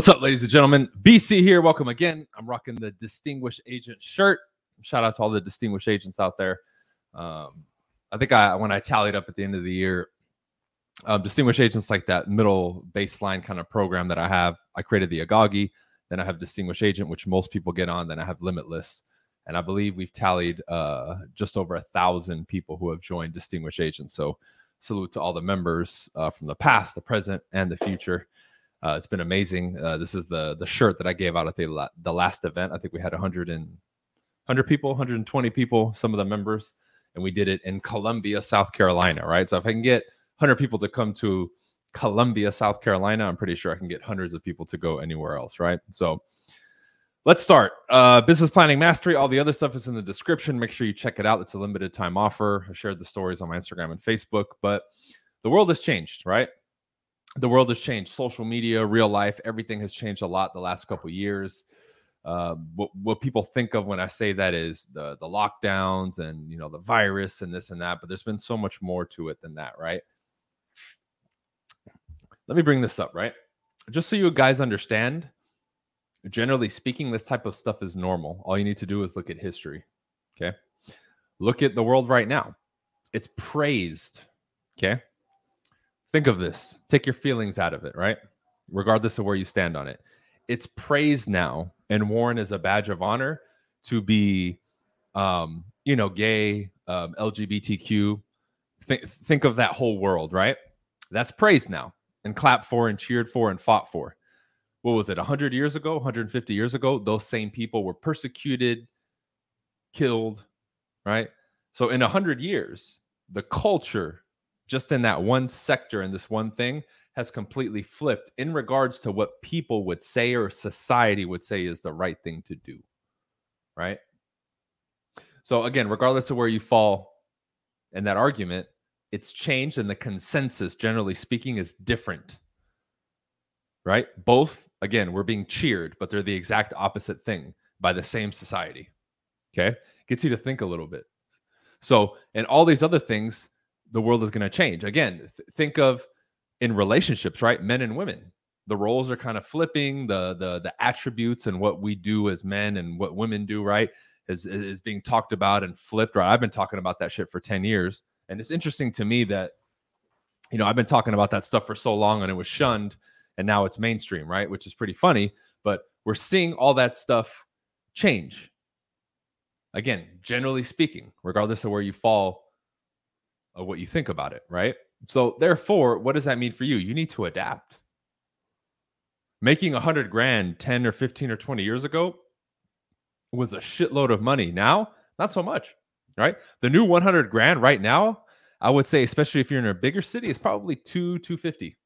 What's up, ladies and gentlemen? BC here. Welcome again. I'm rocking the Distinguished Agent shirt. Shout out to all the distinguished agents out there. Um, I think I when I tallied up at the end of the year, um, distinguished agents like that middle baseline kind of program that I have. I created the Agoge, Then I have Distinguished Agent, which most people get on. Then I have Limitless. And I believe we've tallied uh, just over a thousand people who have joined Distinguished Agents. So salute to all the members uh, from the past, the present, and the future. Uh, it's been amazing. Uh, this is the the shirt that I gave out at the the last event. I think we had 100 and 100 people, 120 people, some of the members, and we did it in Columbia, South Carolina. Right. So if I can get 100 people to come to Columbia, South Carolina, I'm pretty sure I can get hundreds of people to go anywhere else. Right. So let's start. Uh, business planning mastery. All the other stuff is in the description. Make sure you check it out. It's a limited time offer. I shared the stories on my Instagram and Facebook, but the world has changed, right? The world has changed. Social media real life everything has changed a lot the last couple years. Uh, what, what people think of when i say that is the the lockdowns and you know the virus and this and that but there's been so much more to it than that right? Let me bring this up right? Just so you guys understand generally speaking this type of stuff is normal. All you need to do is look at history okay? Look at the world right now. It's praised okay Think of this. Take your feelings out of it, right? Regardless of where you stand on it. It's praised now and worn as a badge of honor to be, um, you know, gay, um, LGBTQ. Think, think of that whole world, right? That's praised now and clapped for and cheered for and fought for. What was it, 100 years ago, 150 years ago? Those same people were persecuted, killed, right? So in 100 years, the culture just in that one sector and this one thing has completely flipped in regards to what people would say or society would say is the right thing to do. Right. So, again, regardless of where you fall in that argument, it's changed and the consensus, generally speaking, is different. Right. Both, again, we're being cheered, but they're the exact opposite thing by the same society. Okay. Gets you to think a little bit. So, and all these other things, the world is going to change. Again, th- think of in relationships, right? Men and women. The roles are kind of flipping. The the the attributes and what we do as men and what women do, right, is is being talked about and flipped. Right, I've been talking about that shit for ten years, and it's interesting to me that, you know, I've been talking about that stuff for so long, and it was shunned, and now it's mainstream, right? Which is pretty funny. But we're seeing all that stuff change. Again, generally speaking, regardless of where you fall of what you think about it, right? So therefore, what does that mean for you? You need to adapt. Making a hundred grand 10 or 15 or 20 years ago was a shitload of money. Now, not so much, right? The new 100 grand right now, I would say, especially if you're in a bigger city, is probably two, 250.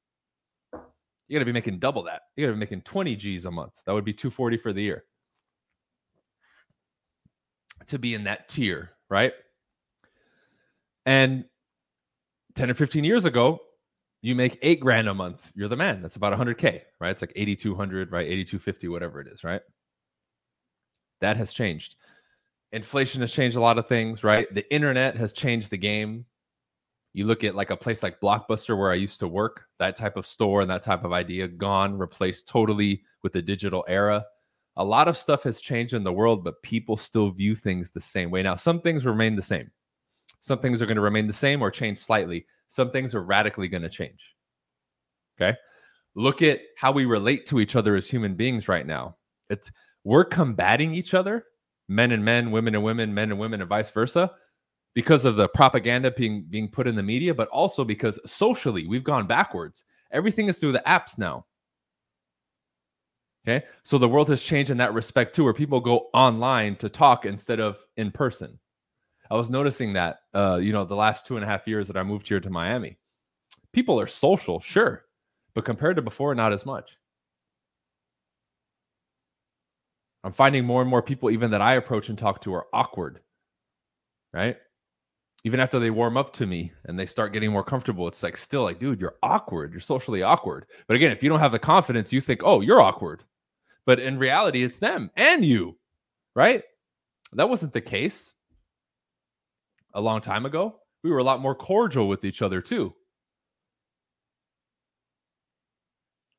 You got to be making double that. You got to be making 20 G's a month. That would be 240 for the year to be in that tier, right? And 10 or 15 years ago, you make eight grand a month. You're the man. That's about 100K, right? It's like 8,200, right? 8,250, whatever it is, right? That has changed. Inflation has changed a lot of things, right? The internet has changed the game. You look at like a place like Blockbuster where I used to work, that type of store and that type of idea gone, replaced totally with the digital era. A lot of stuff has changed in the world, but people still view things the same way. Now, some things remain the same some things are going to remain the same or change slightly. Some things are radically going to change. Okay. Look at how we relate to each other as human beings right now. It's we're combating each other, men and men, women and women, men and women, and vice versa, because of the propaganda being being put in the media, but also because socially we've gone backwards. Everything is through the apps now. Okay. So the world has changed in that respect too, where people go online to talk instead of in person. I was noticing that, uh, you know, the last two and a half years that I moved here to Miami, people are social, sure, but compared to before, not as much. I'm finding more and more people, even that I approach and talk to, are awkward, right? Even after they warm up to me and they start getting more comfortable, it's like still like, dude, you're awkward. You're socially awkward. But again, if you don't have the confidence, you think, oh, you're awkward. But in reality, it's them and you, right? That wasn't the case a long time ago, we were a lot more cordial with each other too.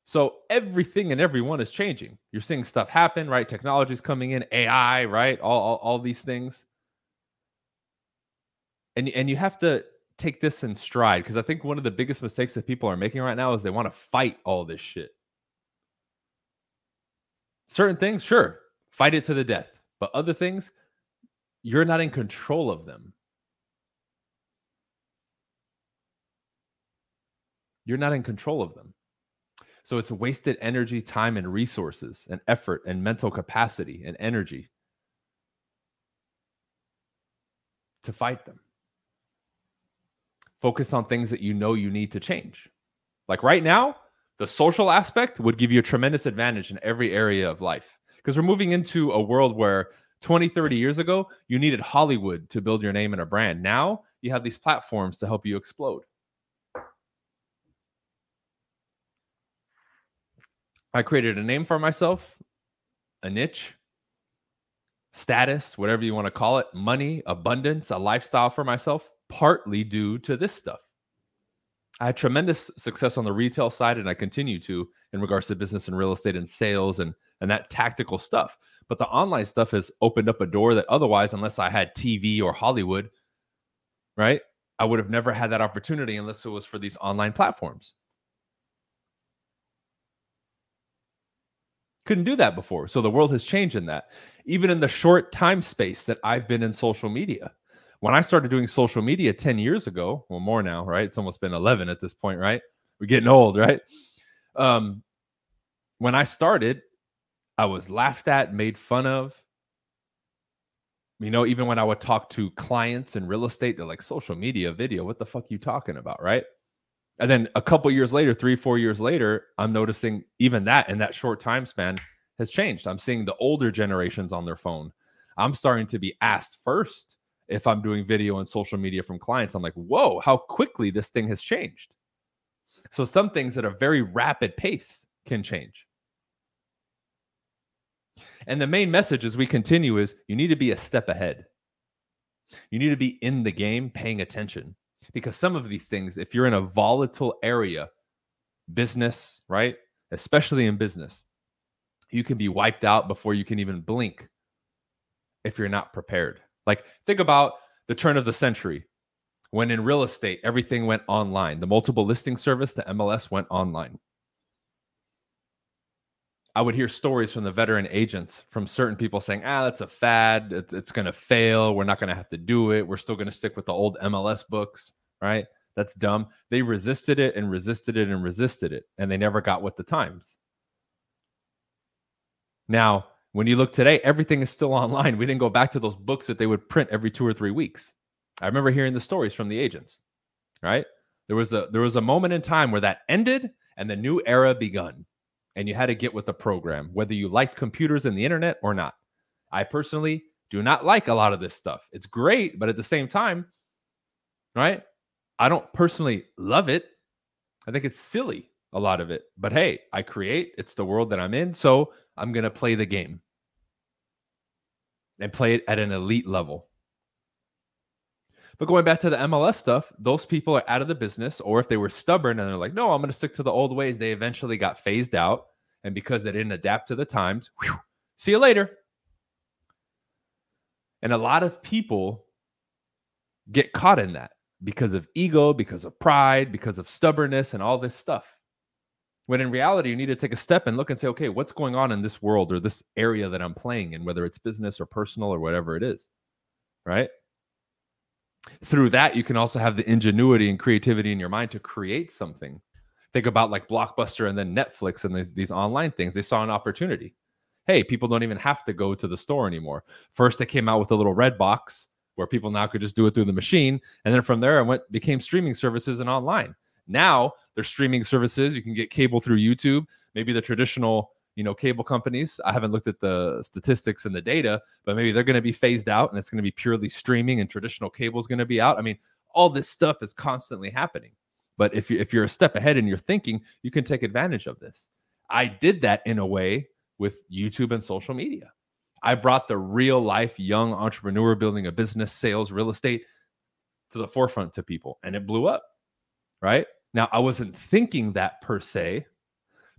So everything and everyone is changing. You're seeing stuff happen, right? Technology's coming in, AI, right? All, all, all these things. And, and you have to take this in stride because I think one of the biggest mistakes that people are making right now is they want to fight all this shit. Certain things, sure, fight it to the death. But other things, you're not in control of them. You're not in control of them. So it's wasted energy, time, and resources, and effort, and mental capacity and energy to fight them. Focus on things that you know you need to change. Like right now, the social aspect would give you a tremendous advantage in every area of life because we're moving into a world where 20, 30 years ago, you needed Hollywood to build your name and a brand. Now you have these platforms to help you explode. I created a name for myself, a niche, status, whatever you want to call it, money, abundance, a lifestyle for myself, partly due to this stuff. I had tremendous success on the retail side, and I continue to in regards to business and real estate and sales and and that tactical stuff. But the online stuff has opened up a door that otherwise, unless I had TV or Hollywood, right, I would have never had that opportunity unless it was for these online platforms. Couldn't do that before. So the world has changed in that. Even in the short time space that I've been in social media. When I started doing social media 10 years ago, well, more now, right? It's almost been 11 at this point, right? We're getting old, right? Um, when I started, I was laughed at, made fun of. You know, even when I would talk to clients in real estate, they're like, social media, video, what the fuck you talking about, right? And then a couple years later, three, four years later, I'm noticing even that in that short time span has changed. I'm seeing the older generations on their phone. I'm starting to be asked first if I'm doing video and social media from clients. I'm like, whoa, how quickly this thing has changed. So some things at a very rapid pace can change. And the main message as we continue is you need to be a step ahead. You need to be in the game, paying attention because some of these things, if you're in a volatile area, business, right? Especially in business, you can be wiped out before you can even blink if you're not prepared. Like, think about the turn of the century when in real estate, everything went online. The multiple listing service, the MLS, went online. I would hear stories from the veteran agents from certain people saying, ah, that's a fad. It's, it's going to fail. We're not going to have to do it. We're still going to stick with the old MLS books, right? That's dumb. They resisted it and resisted it and resisted it, and they never got with the times. Now, when you look today, everything is still online. We didn't go back to those books that they would print every two or three weeks. I remember hearing the stories from the agents, right? There was a there was a moment in time where that ended and the new era begun and you had to get with the program, whether you liked computers and the internet or not. I personally do not like a lot of this stuff. It's great, but at the same time, right? I don't personally love it. I think it's silly, a lot of it. But hey, I create, it's the world that I'm in. So I'm going to play the game and play it at an elite level. But going back to the MLS stuff, those people are out of the business, or if they were stubborn and they're like, no, I'm going to stick to the old ways, they eventually got phased out. And because they didn't adapt to the times, whew, see you later. And a lot of people get caught in that because of ego, because of pride, because of stubbornness, and all this stuff. When in reality, you need to take a step and look and say, okay, what's going on in this world or this area that I'm playing in, whether it's business or personal or whatever it is, right? Through that you can also have the ingenuity and creativity in your mind to create something. Think about like blockbuster and then netflix and these, these online things. They saw an opportunity. Hey people don't even have to go to the store anymore. First they came out with a little red box where people now could just do it through the machine and then from there it went became streaming services and online. Now there's streaming services. You can get cable through youtube. Maybe the traditional you know cable companies. I haven't looked at the statistics and the data but maybe they're going to be phased out and it's going to be purely streaming and traditional cable is going to be out. I mean all this stuff is constantly happening. But if you if you're a step ahead in your thinking you can take advantage of this. I did that in a way with youtube and social media. I brought the real life young entrepreneur building a business sales real estate to the forefront to people and it blew up right? Now i wasn't thinking that per se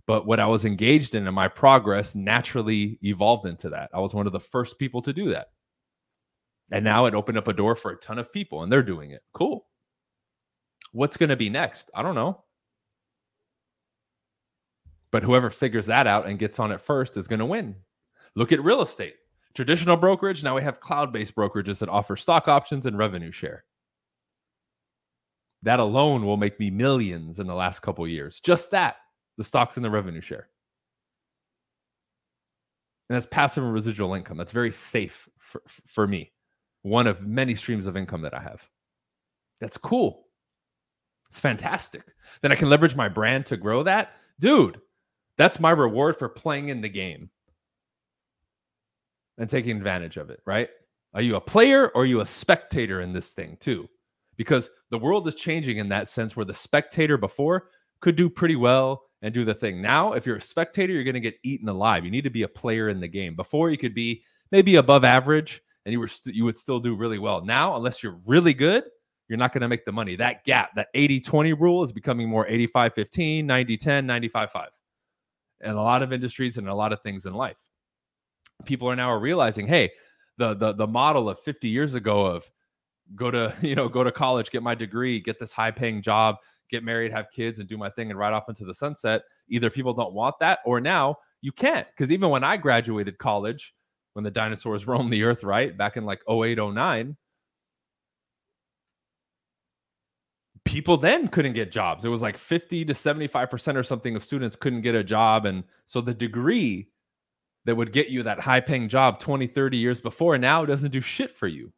but what I was engaged in and my progress naturally evolved into that. I was one of the first people to do that. And now it opened up a door for a ton of people and they're doing it. Cool. What's going to be next? I don't know. But whoever figures that out and gets on it first is going to win. Look at real estate. Traditional brokerage, now we have cloud based brokerages that offer stock options and revenue share. That alone will make me millions in the last couple years. Just that, the stocks and the revenue share. And that's passive and residual income. That's very safe for, for me. One of many streams of income that I have. That's cool. It's fantastic. Then I can leverage my brand to grow that. Dude, that's my reward for playing in the game and taking advantage of it, right? Are you a player or are you a spectator in this thing too? Because the world is changing in that sense where the spectator before could do pretty well and do the thing. Now, if you're a spectator, you're going to get eaten alive. You need to be a player in the game. Before, you could be maybe above average and you were st- you would still do really well. Now, unless you're really good, you're not going to make the money. That gap, that 80-20 rule is becoming more 85-15, 90-10, 95-5. And a lot of industries and a lot of things in life. People are now realizing, hey, the the the model of 50 years ago of go to, you know, go to college, get my degree, get this high paying job, get married, have kids, and do my thing and ride off into the sunset. Either people don't want that, or now you can't. Because even when I graduated college, when the dinosaurs roamed the earth, right back in like 08, 09, people then couldn't get jobs. It was like 50 to 75% or something of students couldn't get a job. And so the degree that would get you that high paying job 20, 30 years before now doesn't do shit for you.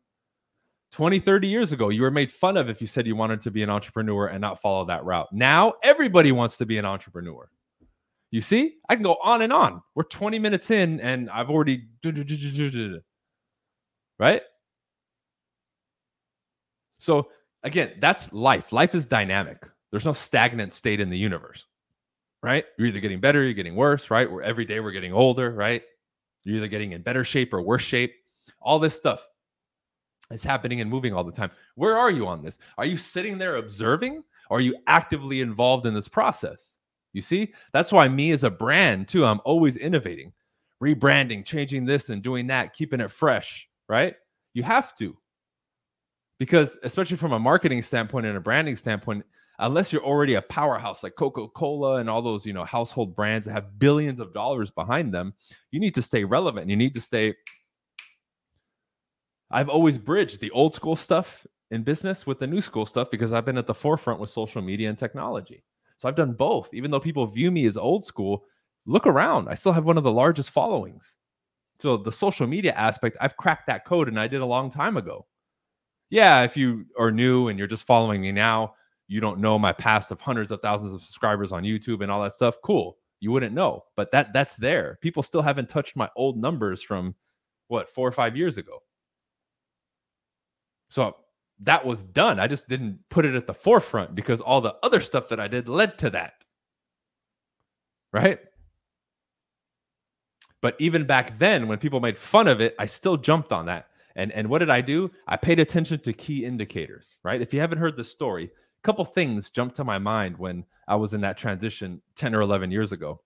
20, 30 years ago, you were made fun of if you said you wanted to be an entrepreneur and not follow that route. Now, everybody wants to be an entrepreneur. You see, I can go on and on. We're 20 minutes in and I've already, right? So, again, that's life. Life is dynamic. There's no stagnant state in the universe, right? You're either getting better, you're getting worse, right? We're every day we're getting older, right? You're either getting in better shape or worse shape. All this stuff is happening and moving all the time. Where are you on this? Are you sitting there observing? Or are you actively involved in this process? You see, that's why me as a brand, too, I'm always innovating, rebranding, changing this and doing that, keeping it fresh, right? You have to. Because, especially from a marketing standpoint and a branding standpoint, unless you're already a powerhouse like Coca-Cola and all those, you know, household brands that have billions of dollars behind them, you need to stay relevant. You need to stay I've always bridged the old school stuff in business with the new school stuff because I've been at the forefront with social media and technology. So I've done both. Even though people view me as old school, look around. I still have one of the largest followings. So the social media aspect, I've cracked that code and I did a long time ago. Yeah, if you are new and you're just following me now, you don't know my past of hundreds of thousands of subscribers on YouTube and all that stuff. Cool. You wouldn't know. But that that's there. People still haven't touched my old numbers from what, 4 or 5 years ago. So that was done. I just didn't put it at the forefront because all the other stuff that I did led to that. Right? But even back then, when people made fun of it, I still jumped on that. And, and what did I do? I paid attention to key indicators, right? If you haven't heard the story, a couple things jumped to my mind when I was in that transition 10 or 11 years ago.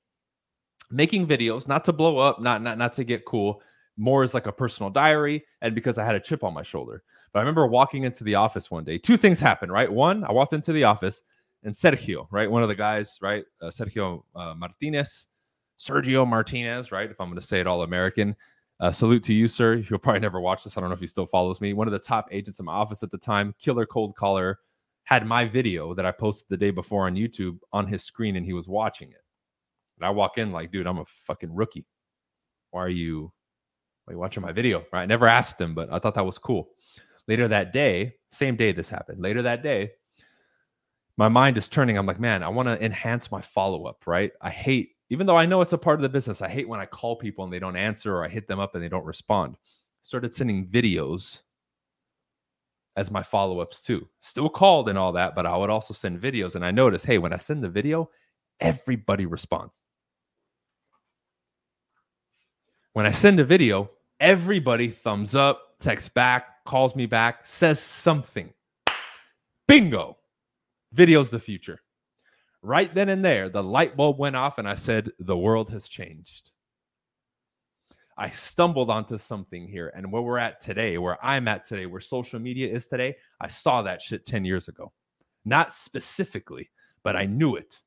Making videos, not to blow up, not, not, not to get cool, more as like a personal diary, and because I had a chip on my shoulder. But I remember walking into the office one day. Two things happened, right? One, I walked into the office and Sergio, right? One of the guys, right? Uh, Sergio uh, Martinez, Sergio Martinez, right? If I'm going to say it all American. Uh, salute to you, sir. You'll probably never watch this. I don't know if he still follows me. One of the top agents in my office at the time, killer cold caller, had my video that I posted the day before on YouTube on his screen and he was watching it. And I walk in like, dude, I'm a fucking rookie. Why are you, why are you watching my video? Right? I never asked him, but I thought that was cool. Later that day, same day this happened. Later that day, my mind is turning. I'm like, man, I want to enhance my follow up, right? I hate, even though I know it's a part of the business, I hate when I call people and they don't answer or I hit them up and they don't respond. Started sending videos as my follow ups too. Still called and all that, but I would also send videos. And I noticed, hey, when I send the video, everybody responds. When I send a video, everybody thumbs up, text back, calls me back, says something. Bingo. Video's the future. Right then and there, the light bulb went off, and I said, The world has changed. I stumbled onto something here. And where we're at today, where I'm at today, where social media is today, I saw that shit 10 years ago. Not specifically, but I knew it.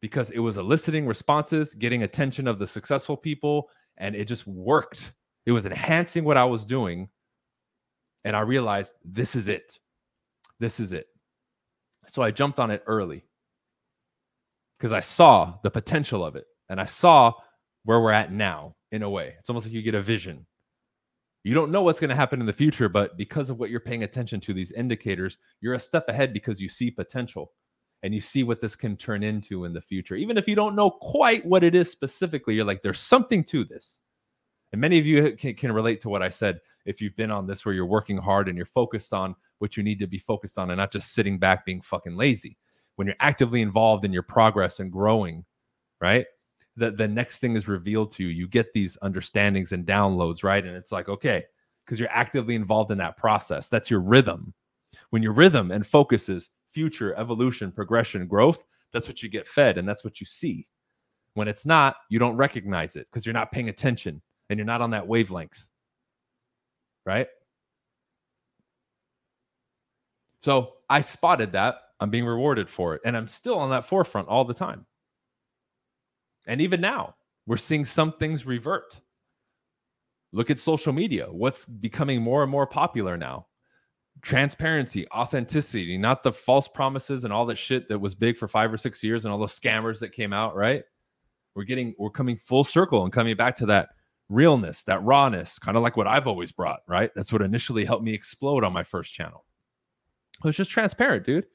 because it was eliciting responses, getting attention of the successful people, and it just worked. It was enhancing what I was doing. And I realized this is it. This is it. So I jumped on it early because I saw the potential of it and I saw where we're at now in a way. It's almost like you get a vision. You don't know what's going to happen in the future, but because of what you're paying attention to, these indicators, you're a step ahead because you see potential and you see what this can turn into in the future. Even if you don't know quite what it is specifically, you're like, there's something to this. And many of you can, can relate to what I said. If you've been on this where you're working hard and you're focused on what you need to be focused on and not just sitting back being fucking lazy. When you're actively involved in your progress and growing, right? The, the next thing is revealed to you. You get these understandings and downloads, right? And it's like, okay, because you're actively involved in that process. That's your rhythm. When your rhythm and focus is future evolution, progression, growth, that's what you get fed and that's what you see. When it's not, you don't recognize it because you're not paying attention and you're not on that wavelength. Right? So I spotted that. I'm being rewarded for it. And I'm still on that forefront all the time. And even now, we're seeing some things revert. Look at social media. What's becoming more and more popular now? Transparency, authenticity, not the false promises and all that shit that was big for five or six years and all those scammers that came out, right? We're getting, we're coming full circle and coming back to that realness, that rawness, kind of like what I've always brought, right? That's what initially helped me explode on my first channel. It was just transparent, dude.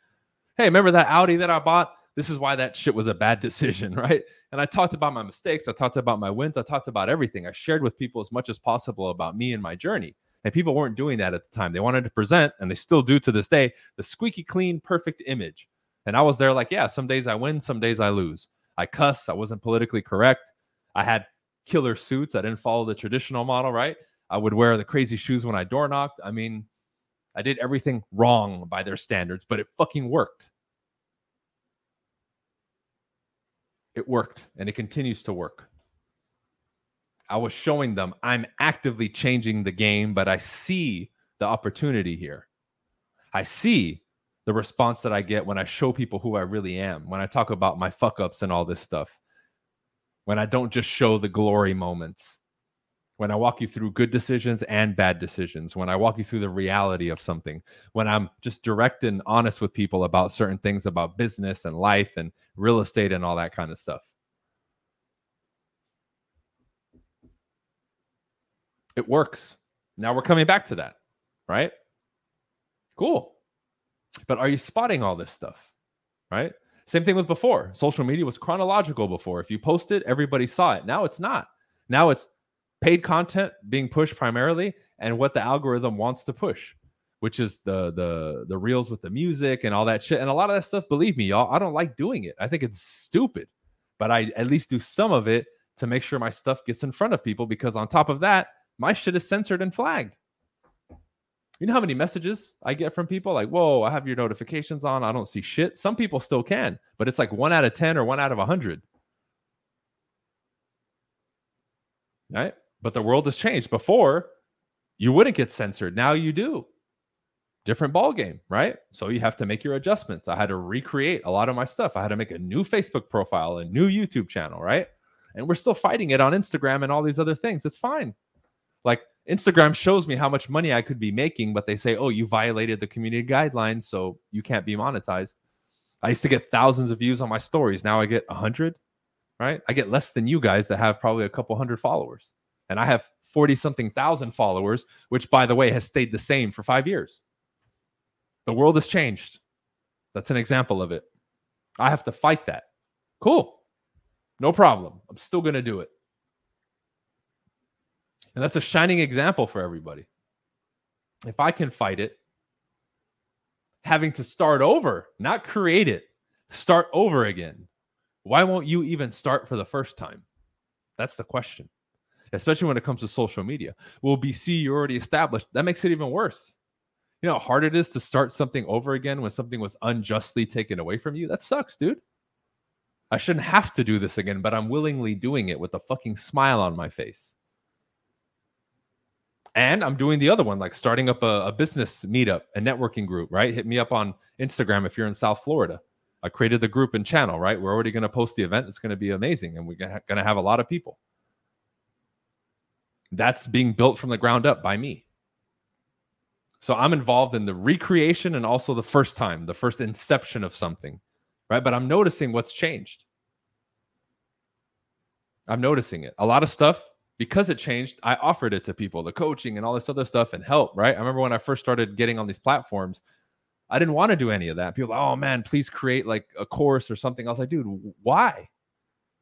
Hey, remember that Audi that I bought? This is why that shit was a bad decision, right? And I talked about my mistakes. I talked about my wins. I talked about everything. I shared with people as much as possible about me and my journey. And people weren't doing that at the time. They wanted to present, and they still do to this day, the squeaky clean, perfect image. And I was there like, yeah, some days I win, some days I lose. I cuss. I wasn't politically correct. I had killer suits. I didn't follow the traditional model, right? I would wear the crazy shoes when I door knocked. I mean, I did everything wrong by their standards, but it fucking worked. It worked and it continues to work. I was showing them I'm actively changing the game, but I see the opportunity here. I see the response that I get when I show people who I really am, when I talk about my fuck ups and all this stuff, when I don't just show the glory moments when I walk you through good decisions and bad decisions, when I walk you through the reality of something, when I'm just direct and honest with people about certain things about business and life and real estate and all that kind of stuff. It works. Now we're coming back to that, right? Cool. But are you spotting all this stuff, right? Same thing with before. Social media was chronological before. If you posted, everybody saw it. Now it's not. Now it's paid content being pushed primarily and what the algorithm wants to push which is the the the reels with the music and all that shit and a lot of that stuff believe me y'all i don't like doing it i think it's stupid but i at least do some of it to make sure my stuff gets in front of people because on top of that my shit is censored and flagged you know how many messages i get from people like whoa i have your notifications on i don't see shit some people still can but it's like one out of 10 or one out of 100 right but the world has changed. Before, you wouldn't get censored. Now you do. Different ball game, right? So you have to make your adjustments. I had to recreate a lot of my stuff. I had to make a new Facebook profile, a new YouTube channel, right? And we're still fighting it on Instagram and all these other things. It's fine. Like Instagram shows me how much money I could be making, but they say, "Oh, you violated the community guidelines, so you can't be monetized." I used to get thousands of views on my stories. Now I get a hundred, right? I get less than you guys that have probably a couple hundred followers and I have 40 something thousand followers, which by the way has stayed the same for five years. The world has changed. That's an example of it. I have to fight that. Cool. No problem. I'm still going to do it. And that's a shining example for everybody. If I can fight it, having to start over, not create it, start over again. Why won't you even start for the first time? That's the question especially when it comes to social media. Well, BC, you're already established. That makes it even worse. You know how hard it is to start something over again when something was unjustly taken away from you? That sucks, dude. I shouldn't have to do this again, but I'm willingly doing it with a fucking smile on my face. And I'm doing the other one, like starting up a, a business meetup, a networking group, right? Hit me up on Instagram if you're in South Florida. I created the group and channel, right? We're already going to post the event. It's going to be amazing and we're going to have a lot of people. That's being built from the ground up by me. So I'm involved in the recreation and also the first time, the first inception of something, right? But I'm noticing what's changed. I'm noticing it. A lot of stuff, because it changed, I offered it to people, the coaching and all this other stuff and help, right? I remember when I first started getting on these platforms, I didn't want to do any of that. People, oh man, please create like a course or something. I was like, dude, why?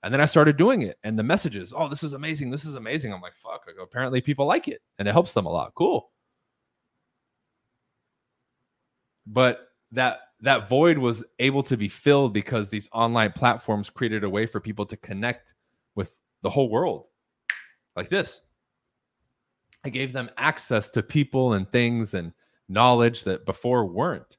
And then I started doing it, and the messages, oh, this is amazing, this is amazing. I'm like, fuck. apparently, people like it, and it helps them a lot. Cool. but that that void was able to be filled because these online platforms created a way for people to connect with the whole world like this. I gave them access to people and things and knowledge that before weren't.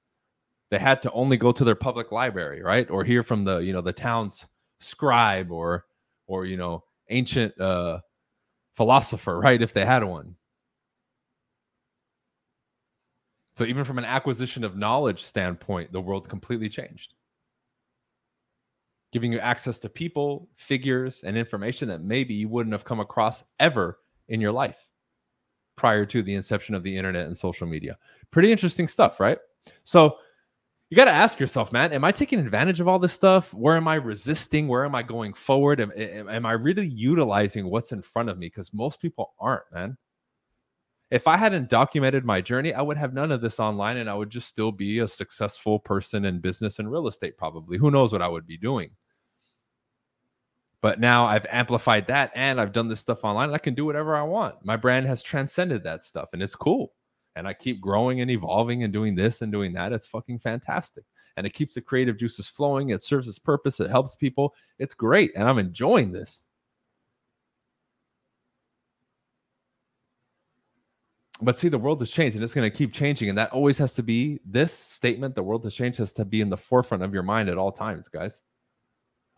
They had to only go to their public library right? Or hear from the you know the town's scribe or or you know ancient uh philosopher right if they had one. So even from an acquisition of knowledge standpoint, the world completely changed. Giving you access to people, figures, and information that maybe you wouldn't have come across ever in your life prior to the inception of the internet and social media. Pretty interesting stuff, right? So you got to ask yourself, man, am I taking advantage of all this stuff? Where am I resisting? Where am I going forward? Am, am, am I really utilizing what's in front of me? Because most people aren't, man if I hadn't documented my journey, I would have none of this online and I would just still be a successful person in business and real estate, probably. Who knows what I would be doing? But now I've amplified that and I've done this stuff online. I can do whatever I want. My brand has transcended that stuff and it's cool. And I keep growing and evolving and doing this and doing that. It's fucking fantastic. And it keeps the creative juices flowing. It serves its purpose. It helps people. It's great. And I'm enjoying this. but see, the world has changed and it's going to keep changing. And that always has to be this statement the world has changed has to be in the forefront of your mind at all times, guys.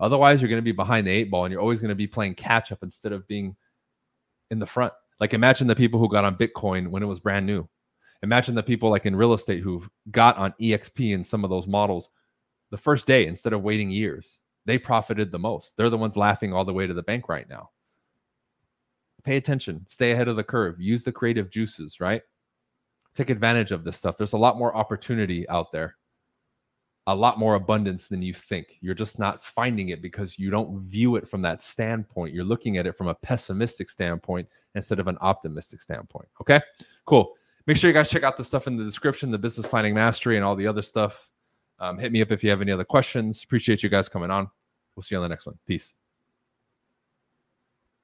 Otherwise, you're going to be behind the eight ball and you're always going to be playing catch up instead of being in the front. Like, imagine the people who got on Bitcoin when it was brand new. Imagine the people like in real estate who got on EXP and some of those models the first day instead of waiting years. They profited the most. They're the ones laughing all the way to the bank right now pay attention, stay ahead of the curve, use the creative juices, right? Take advantage of this stuff. There's a lot more opportunity out there, a lot more abundance than you think. You're just not finding it because you don't view it from that standpoint. You're looking at it from a pessimistic standpoint instead of an optimistic standpoint. Okay, cool. Make sure you guys check out the stuff in the description, the business planning mastery, and all the other stuff. Um, hit me up if you have any other questions. Appreciate you guys coming on. We'll see you on the next one. Peace.